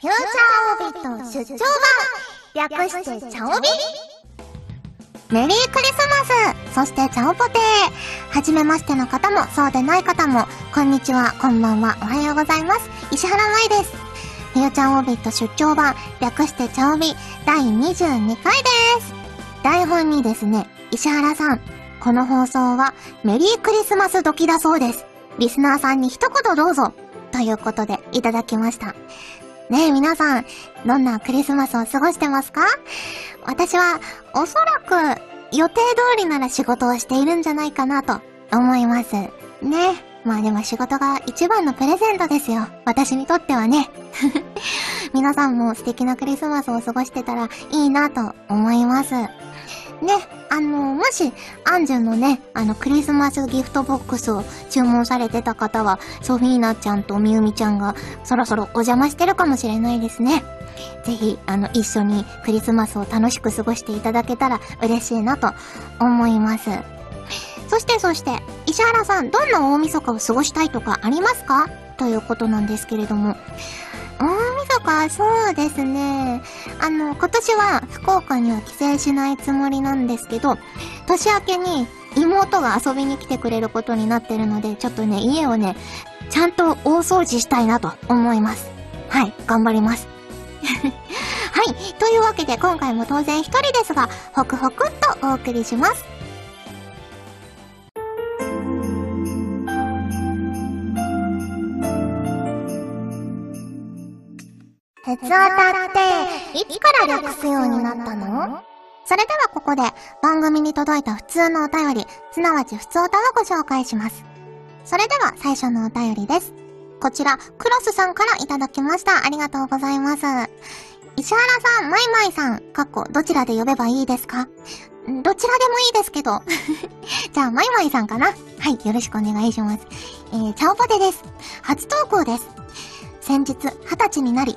フューチャーオビット出張版略してチャオビメリークリスマスそしてチャオポテーはじめましての方もそうでない方も、こんにちは、こんばんは、おはようございます。石原舞です。フューチャーオビット出張版略してチャオビ第22回です。台本にですね、石原さん、この放送はメリークリスマス時だそうです。リスナーさんに一言どうぞ。ということで、いただきました。ねえ、皆さん、どんなクリスマスを過ごしてますか？私は、おそらく、予定通りなら仕事をしているんじゃないかなと思います。ね。まあでも仕事が一番のプレゼントですよ。私にとってはね。皆さんも素敵なクリスマスを過ごしてたらいいなと思います。ね、あの、もし、アンジュのね、あの、クリスマスギフトボックスを注文されてた方は、ソフィーナちゃんとみゆみちゃんがそろそろお邪魔してるかもしれないですね。ぜひ、あの、一緒にクリスマスを楽しく過ごしていただけたら嬉しいなと思います。そしてそして、石原さん、どんな大晦日を過ごしたいとかありますか？ということなんですけれども、大晦日、そうですね。あの、今年は福岡には帰省しないつもりなんですけど、年明けに妹が遊びに来てくれることになってるので、ちょっとね、家をね、ちゃんと大掃除したいなと思います。はい、頑張ります。はい、というわけで今回も当然一人ですが、ホクホクっとお送りします。鉄オタっていつから略すようになったの？それではここで番組に届いた普通のお便り、すなわち普通オタをご紹介します。それでは最初のお便りです。こちら、クロスさんからいただきました。ありがとうございます。石原さん、マイマイさん、かっこ、どちらで呼べばいいですか？どちらでもいいですけど。じゃあ、マイマイさんかな？はい、よろしくお願いします。えー、チャオポテです。初投稿です。先日、二十歳になり、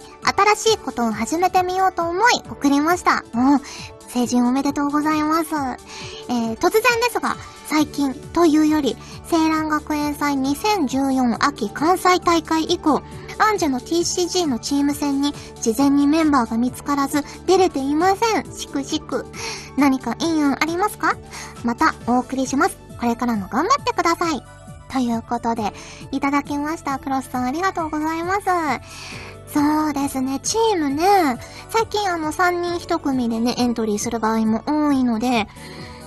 新しいことを始めてみようと思い、送りました。もう。成人おめでとうございます。えー、突然ですが、最近というより、青蘭学園祭2014秋関西大会以降、アンジェの TCG のチーム戦に事前にメンバーが見つからず出れていません。しくしく。何かいい案ありますか？またお送りします。これからも頑張ってください。ということで、いただきました。クロスさんありがとうございます。そうですね、チームね、最近あの3人1組でね、エントリーする場合も多いので、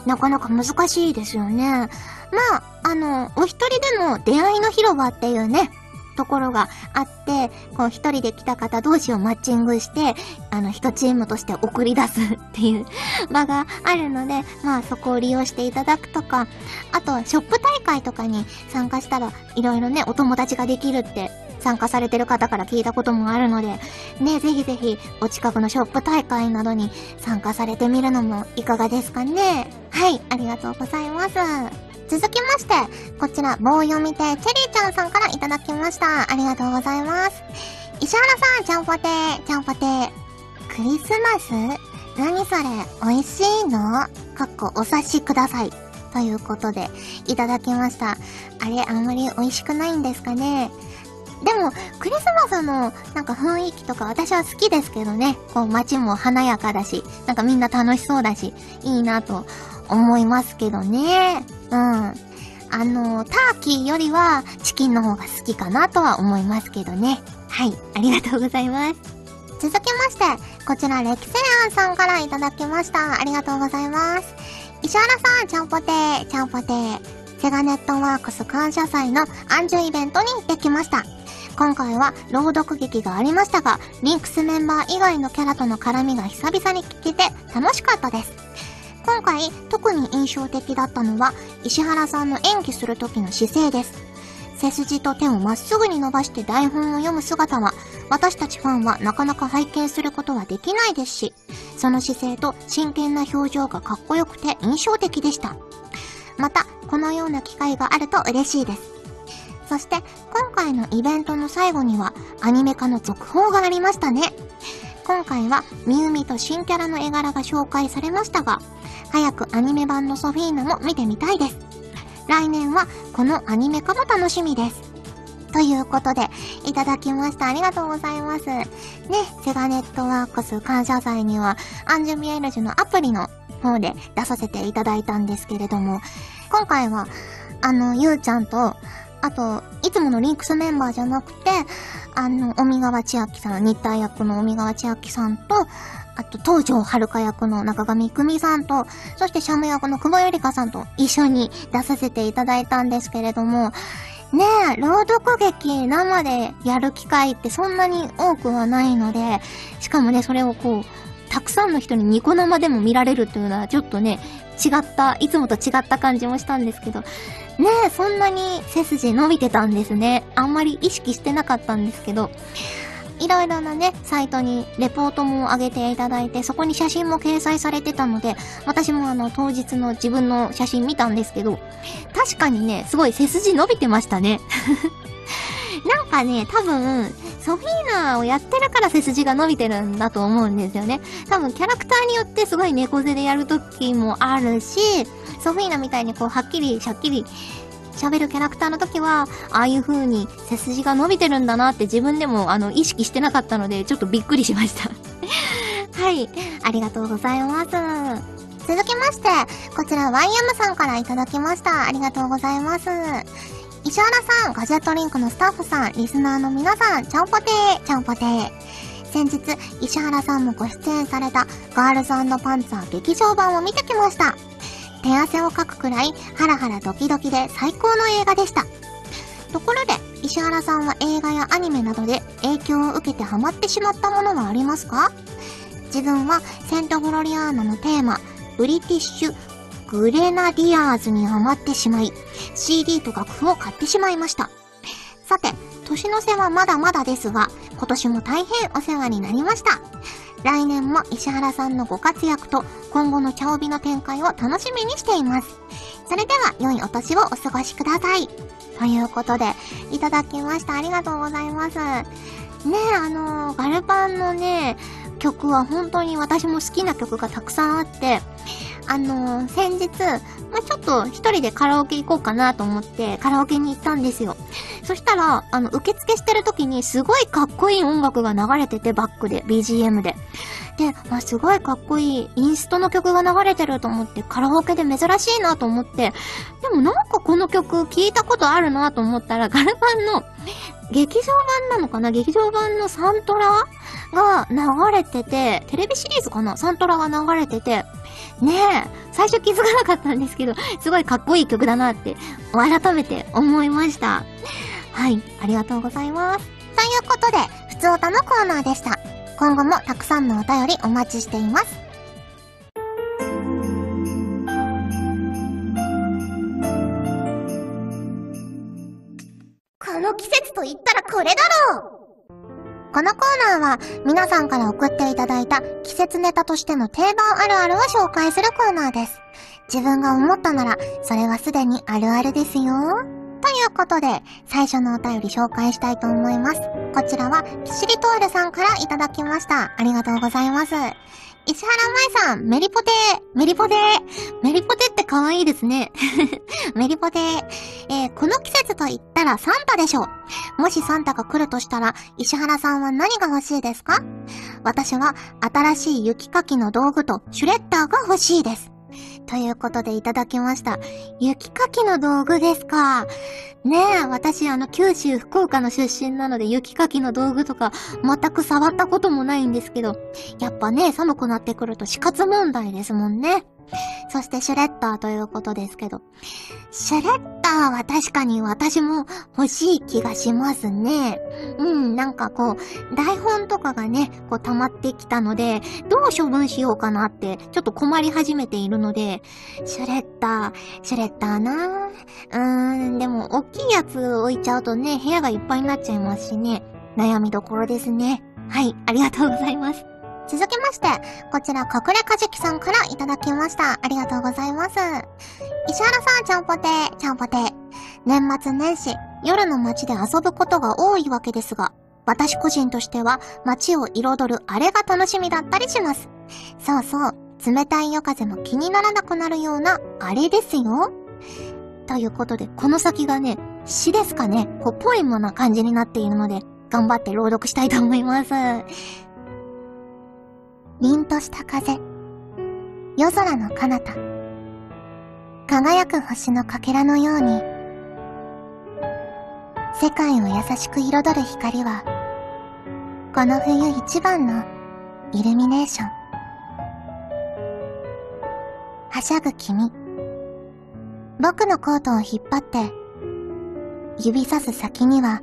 なかなか難しいですよね。まあ、あの、お一人でも出会いの広場っていうね、ところがあって、こう一人で来た方同士をマッチングして、あの、一チームとして送り出すっていう 場があるので、まあそこを利用していただくとか、あとは、ショップ大会とかに参加したら、いろいろね、お友達ができるって参加されてる方から聞いたこともあるので、ね、ぜひぜひ、お近くのショップ大会などに参加されてみるのもいかがですかね。はい、ありがとうございます。続きまして、こちら、棒読みでチェリーちゃんさんからいただきました。ありがとうございます。石原さん、ちゃんぽて、ちゃんぽて。クリスマス？何それ？美味しいの？かっこお察しください。ということで、いただきました。あれ、あんまり美味しくないんですかね？でも、クリスマスのなんか雰囲気とか私は好きですけどね。こう街も華やかだし、なんかみんな楽しそうだし、いいなと思いますけどね。うん。あの、ターキーよりはチキンの方が好きかなとは思いますけどね。はい、ありがとうございます。続きまして、こちらレキセアンさんからいただきました。ありがとうございます。石原さん、ちゃんぽてー、ちゃんぽてー。セガネットワークス感謝祭のアンジュイベントに行ってきました。今回は朗読劇がありましたが、リンクスメンバー以外のキャラとの絡みが久々に聞けて楽しかったです。今回特に印象的だったのは石原さんの演技する時の姿勢です。背筋と手をまっすぐに伸ばして台本を読む姿は私たちファンはなかなか拝見することはできないですし、その姿勢と真剣な表情がかっこよくて印象的でした。また、このような機会があると嬉しいです。そして、今回のイベントの最後にはアニメ化の続報がありましたね。今回はみゆみと新キャラの絵柄が紹介されましたが、早くアニメ版のソフィーナも見てみたいです。来年はこのアニメ化も楽しみです。ということで、いただきました。ありがとうございます。ね、セガネットワークス感謝祭には、アンジュミエルジュのアプリの方で出させていただいたんですけれども、今回は、あの、ゆうちゃんと、あと、いつものリンクスメンバーじゃなくて、あの、尾身川千秋さん、日体役の尾身川千秋さんと、あと、東条遥役の中上久美さんと、そしてシャム役の久保ゆりかさんと一緒に出させていただいたんですけれども、ねえ、朗読劇生でやる機会ってそんなに多くはないので、しかもね、それをこう、たくさんの人にニコ生でも見られるっていうのはちょっとね、違った、いつもと違った感じもしたんですけど、ねえ、そんなに背筋伸びてたんですね。あんまり意識してなかったんですけど、いろいろなね、サイトにレポートも上げていただいて、そこに写真も掲載されてたので、私もあの、当日の自分の写真見たんですけど、確かにね、すごい背筋伸びてましたね。なんかね、多分、ソフィーナをやってるから背筋が伸びてるんだと思うんですよね。多分キャラクターによってすごい猫背でやるときもあるし、ソフィーナみたいにこう、はっきり、しゃっきり、喋るキャラクターの時は、ああいう風に背筋が伸びてるんだなって自分でもあの、意識してなかったので、ちょっとびっくりしました はい。ありがとうございます。続きまして、こちら YM さんからいただきました。ありがとうございます。石原さん、ガジェットリンクのスタッフさん、リスナーの皆さん、ちゃんぽてー、ちゃんぽてー。先日、石原さんもご出演されたガールズパンツァー劇場版を見てきました。手汗をかくくらいハラハラドキドキで最高の映画でした。ところで、石原さんは映画やアニメなどで影響を受けてハマってしまったものはありますか？自分はセントグロリアーナのテーマ、ブリティッシュグレナディアーズにハマってしまい、CD と楽譜を買ってしまいました。さて、年の瀬はまだまだですが、今年も大変お世話になりました。来年も石原さんのご活躍と今後の茶帯の展開を楽しみにしています。それでは良いお年をお過ごしください。ということで、いただきました。ありがとうございます。ねえ、あのー、ガルパンのね、曲は本当に私も好きな曲がたくさんあって、あのー、先日、まあ、ちょっと一人でカラオケ行こうかなと思ってカラオケに行ったんですよ。そしたら、あの、受付してる時にすごいかっこいい音楽が流れてて、バックで、BGM で。で、まあ、すごいかっこいい、インストの曲が流れてると思って、カラオケで珍しいなと思って、でもなんかこの曲聞いたことあるなと思ったら、ガルパンの劇場版なのかな？劇場版のサントラが流れてて、テレビシリーズかな？サントラが流れてて、ねえ、最初気づかなかったんですけど、すごいかっこいい曲だなって、改めて思いました。はい、ありがとうございます。ということで、ふつおたのコーナーでした。今後もたくさんのお便りお待ちしています。この季節と言ったらこれだろうこのコーナーは皆さんから送っていただいた季節ネタとしての定番あるあるを紹介するコーナーです。自分が思ったなら、それはすでにあるあるですよ。ということで、最初のお便り紹介したいと思います。こちらは、ピシリトールさんからいただきました。ありがとうございます。石原舞さん、メリポテー、メリポテー、メリポテって可愛いですね。メリポテー、えー、この季節と言ったらサンタでしょう。もしサンタが来るとしたら、石原さんは何が欲しいですか？私は新しい雪かきの道具とシュレッダーが欲しいです。ということでいただきました。雪かきの道具ですか？ねえ、私あの九州福岡の出身なので雪かきの道具とか全く触ったこともないんですけど、やっぱね、寒くなってくると死活問題ですもんね。そしてシュレッダーということですけど。シュレッダーは確かに私も欲しい気がしますね。うん、なんかこう、台本とかがね、こう溜まってきたので、どう処分しようかなって、ちょっと困り始めているので、シュレッダー、シュレッダーなうーん、でも、大きいやつ置いちゃうとね、部屋がいっぱいになっちゃいますしね、悩みどころですね。はい、ありがとうございます。続きまして、こちら、隠れかじきさんからいただきました。ありがとうございます。石原さん、ちゃんぽてー、ちゃんぽてー。年末年始、夜の街で遊ぶことが多いわけですが、私個人としては街を彩るあれが楽しみだったりします。そうそう、冷たい夜風も気にならなくなるようなあれですよ。ということで、この先がね、詩ですかね。こう、ポエムな感じになっているので、頑張って朗読したいと思います。凛とした風。夜空の彼方。輝く星のかけらのように、世界を優しく彩る光は、この冬一番のイルミネーション。はしゃぐ君。僕のコートを引っ張って、指さす先には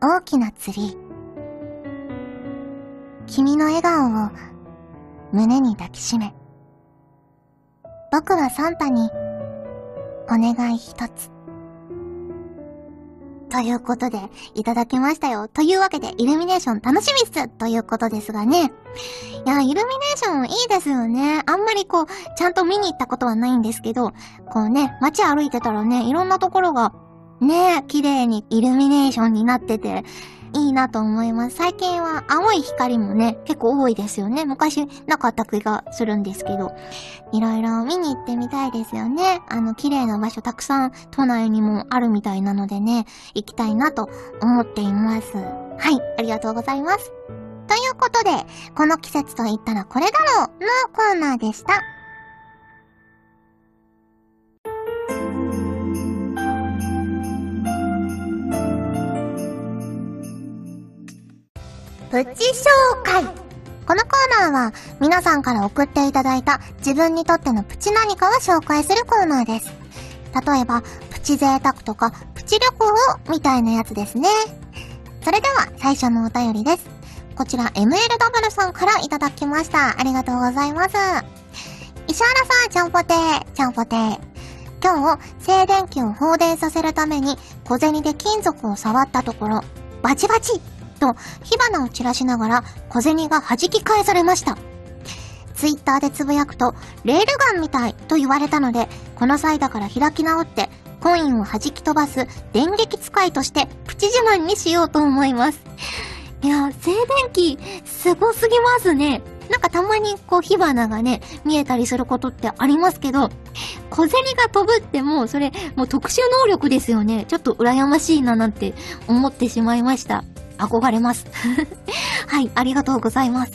大きなツリー。君の笑顔を胸に抱きしめ。僕はサンタにお願い一つ。ということで、いただきましたよ。というわけで、イルミネーション楽しみっすということですがね。いや、イルミネーションいいですよね。あんまりこう、ちゃんと見に行ったことはないんですけど、こうね、街歩いてたらね、いろんなところが、ね、綺麗にイルミネーションになってて、いいなと思います。最近は青い光もね、結構多いですよね。昔なかった気がするんですけど。いろいろ見に行ってみたいですよね。あの、綺麗な場所たくさん都内にもあるみたいなのでね、行きたいなと思っています。はい、ありがとうございます。ということで、この季節と言ったらこれだろうのコーナーでした。プチ紹介このコーナーは皆さんから送っていただいた自分にとってのプチ何かを紹介するコーナーです。例えば、プチ贅沢とか、プチ旅行みたいなやつですね。それでは最初のお便りです。こちら MLW さんからいただきました。ありがとうございます。石原さん、ちゃんぽてー、ちゃんぽてー。今日、静電気を放電させるために小銭で金属を触ったところ、バチバチと火花を散らしながら小銭が弾き返されました。ツイッターでつぶやくと、レールガンみたいと言われたので、この際だから開き直って、コインを弾き飛ばす電撃使いとしてプチ自慢にしようと思います。いや、静電気、すごすぎますね。なんかたまにこう火花がね、見えたりすることってありますけど、小銭が飛ぶってもうそれ、もう特殊能力ですよね。ちょっと羨ましいななんて思ってしまいました。憧れます。はい、ありがとうございます。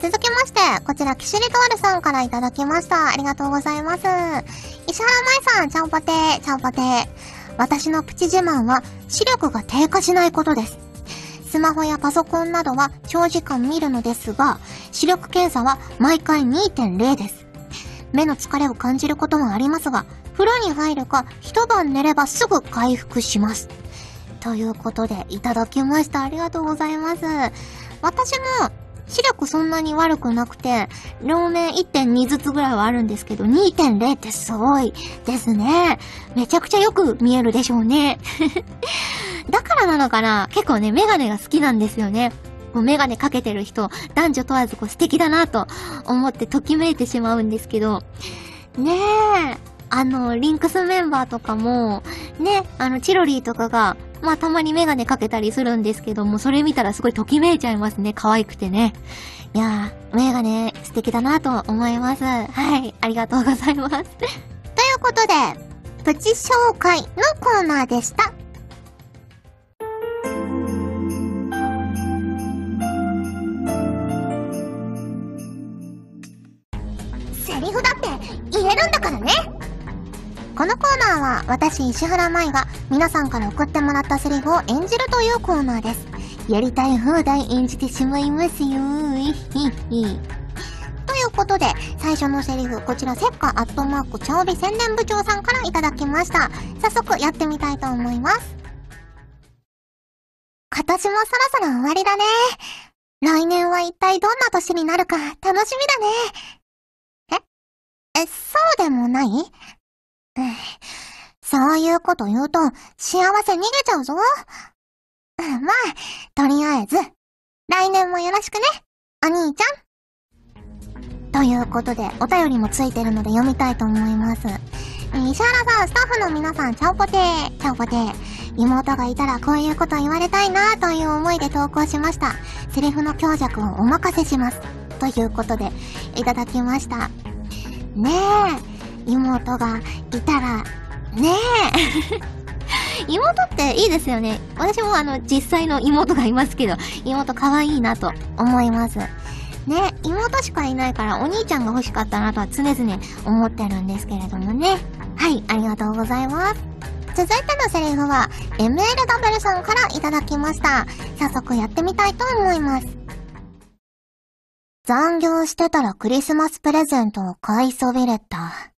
続きまして、こちら、キシリトワルさんからいただきました。ありがとうございます。石原舞さん、ちゃんぽてー、ちゃんぽてー。私のプチ自慢は、視力が低下しないことです。スマホやパソコンなどは長時間見るのですが、視力検査は毎回2.0です。目の疲れを感じることもありますが、風呂に入るか一晩寝ればすぐ回復します。ということで、いただきました。ありがとうございます。私も、視力そんなに悪くなくて、両面1.2ずつぐらいはあるんですけど、2.0ってすごいですね。めちゃくちゃよく見えるでしょうね。だからなのかな？結構ね、メガネが好きなんですよね。こうメガネかけてる人、男女問わずこう素敵だなと思ってときめいてしまうんですけど、ねえ、あの、リンクスメンバーとかも、ね、あの、チロリーとかが、まあたまにメガネかけたりするんですけども、それ見たらすごいときめいちゃいますね。可愛くてね。いやー、メガネ素敵だなと思います。はい、ありがとうございます。ということで、プチ紹介のコーナーでした。セリフだって言えるんだからねこのコーナーは私石原舞が皆さんから送ってもらったセリフを演じるというコーナーです。やりたい放題演じてしまいますよー。ひひ。ということで、最初のセリフ、こちら、せっかアットマーク、調理宣伝部長さんからいただきました。早速やってみたいと思います。今年もそろそろ終わりだね。来年は一体どんな年になるか楽しみだね。ええ、そうでもない？そういうこと言うと、幸せ逃げちゃうぞ。まあ、とりあえず、来年もよろしくね、お兄ちゃん。ということで、お便りもついてるので読みたいと思います。石原さん、スタッフの皆さん、ちゃんぽてー、ちゃんぽてー。妹がいたらこういうこと言われたいなという思いで投稿しました。セリフの強弱をお任せします。ということで、いただきました。ねえ。妹がいたら、ねえ。妹っていいですよね。私もあの、実際の妹がいますけど、妹可愛いなと思います。ね、妹しかいないからお兄ちゃんが欲しかったなとは常々思ってるんですけれどもね。はい、ありがとうございます。続いてのセリフは、MLW さんからいただきました。早速やってみたいと思います。残業してたらクリスマスプレゼントを買いそびれた。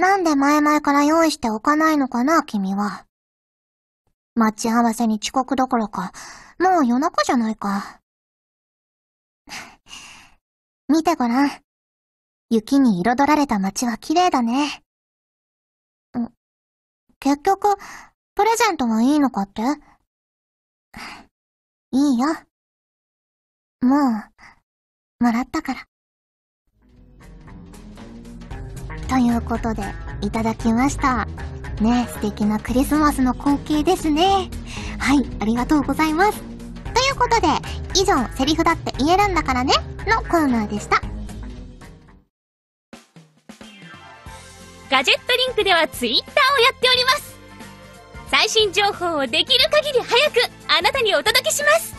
なんで前々から用意しておかないのかな、君は。待ち合わせに遅刻どころか、もう夜中じゃないか。見てごらん。雪に彩られた街は綺麗だね。結局、プレゼントはいいのかって？いいよ。もう、もらったから。ということで、いただきました。ね、素敵なクリスマスの光景ですね。はい、ありがとうございます。ということで、以上、セリフだって言えるんだからね、のコーナーでした。ガジェットリンクではツイッターをやっております最新情報をできる限り早くあなたにお届けします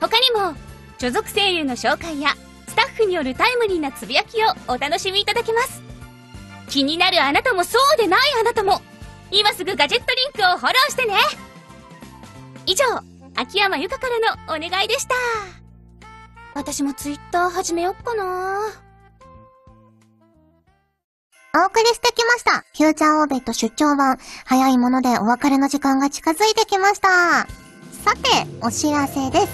他にも所属声優の紹介やスタッフによるタイムリーなつぶやきをお楽しみいただけます気になるあなたもそうでないあなたも今すぐガジェットリンクをフォローしてね以上秋山由香からのお願いでした私もツイッター始めよっかなお送りしてきました。フューチャーオービット出張版。早いものでお別れの時間が近づいてきました。さて、お知らせです。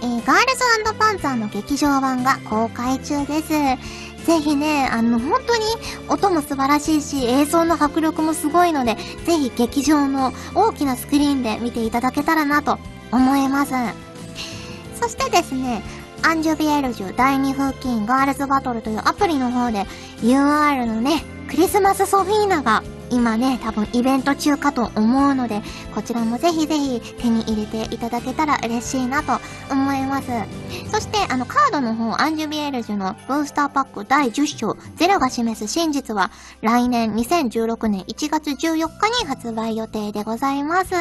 えー、ガールズパンツァーの劇場版が公開中です。ぜひね、あの、本当に音も素晴らしいし、映像の迫力もすごいので、ぜひ劇場の大きなスクリーンで見ていただけたらなと思います。そしてですね、アンジュビエルジュ第2風紀ガールズバトルというアプリの方で UR のね、クリスマスソフィーナが今ね、多分イベント中かと思うので、こちらもぜひぜひ手に入れていただけたら嬉しいなと思います。そして、あの、カードの方、アンジュビエルジュのブースターパック第10章、ゼロが示す真実は、来年2016年1月14日に発売予定でございます。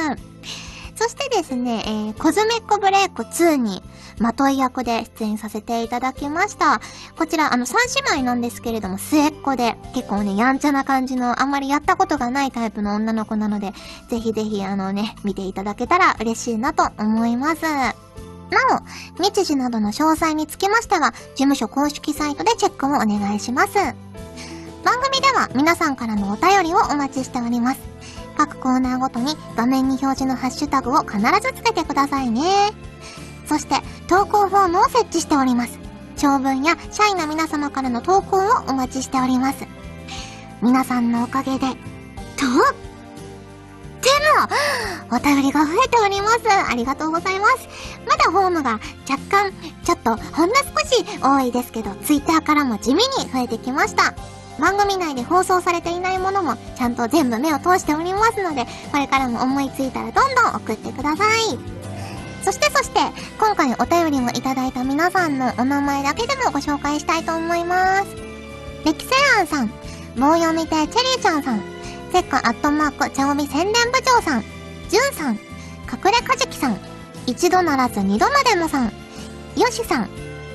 そしてですね、えー、コズメックブレイク2に、まとい役で出演させていただきました。こちら、あの、三姉妹なんですけれども、末っ子で、結構ね、やんちゃな感じの、あんまりやったことがないタイプの女の子なので、ぜひぜひ、あのね、見ていただけたら嬉しいなと思います。なお、日時などの詳細につきましては、事務所公式サイトでチェックをお願いします。番組では皆さんからのお便りをお待ちしております。各コーナーごとに画面に表示のハッシュタグを必ずつけてくださいね。そして投稿フォームを設置しております。長文や社員の皆様からの投稿をお待ちしております。皆さんのおかげで、とっても、お便りが増えております。ありがとうございます。まだフォームが若干、ちょっとほんの少し多いですけど、ツイッターからも地味に増えてきました。番組内で放送されていないものもちゃんと全部目を通しておりますので、これからも思いついたらどんどん送ってください。そしてそして、今回お便りをいただいた皆さんのお名前だけでもご紹介したいと思います。レキセアンさん、棒読み亭チェリーちゃんさん、セッカアットマーク茶帯宣伝部長さん、ジュンさん、隠れかじきさん、一度ならず二度までもさん、ヨシさん、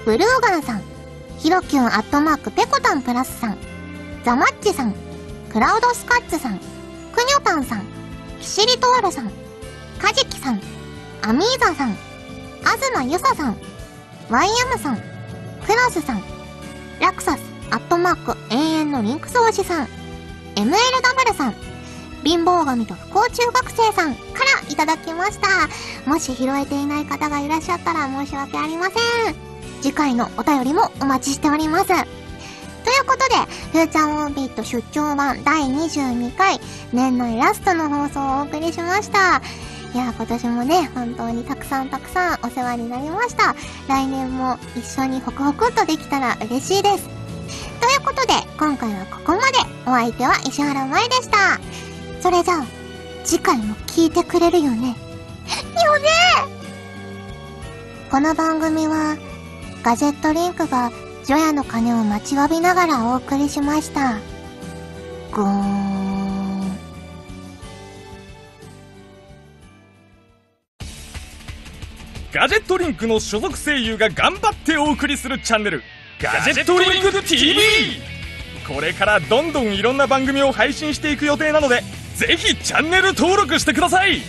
ブルーガンさん、ヒロキュンアットマークペコタンプラスさん、ザマッチさん、クラウドスカッツさん、クニョタンさん、キシリトールさん、カジキさん、アミーザさん、東ゆささん、ワイヤムさん、クロスさん、ラクサス、アットマーク、永遠のリンク掃除さん、MLW さん、貧乏神と不幸中学生さんからいただきました。もし拾えていない方がいらっしゃったら申し訳ありません。次回のお便りもお待ちしております。ということで、フーチャーオービット出張版第22回年内ラストの放送をお送りしました。いや、今年もね、本当にたくさんたくさんお世話になりました。来年も一緒にホクホクっとできたら嬉しいです。ということで、今回はここまで。お相手は石原舞でした。それじゃあ、次回も聞いてくれるよね。よねこの番組は、ガジェットリンクが除夜の鐘を待ちわびながらお送りしました。ぐーん。ガジェットリンクの所属声優が頑張ってお送りするチャンネル「ガジェットリンク TV」これからどんどんいろんな番組を配信していく予定なのでぜひチャンネル登録してください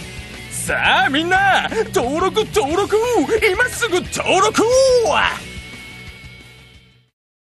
さあみんな登録登録今すぐ登録を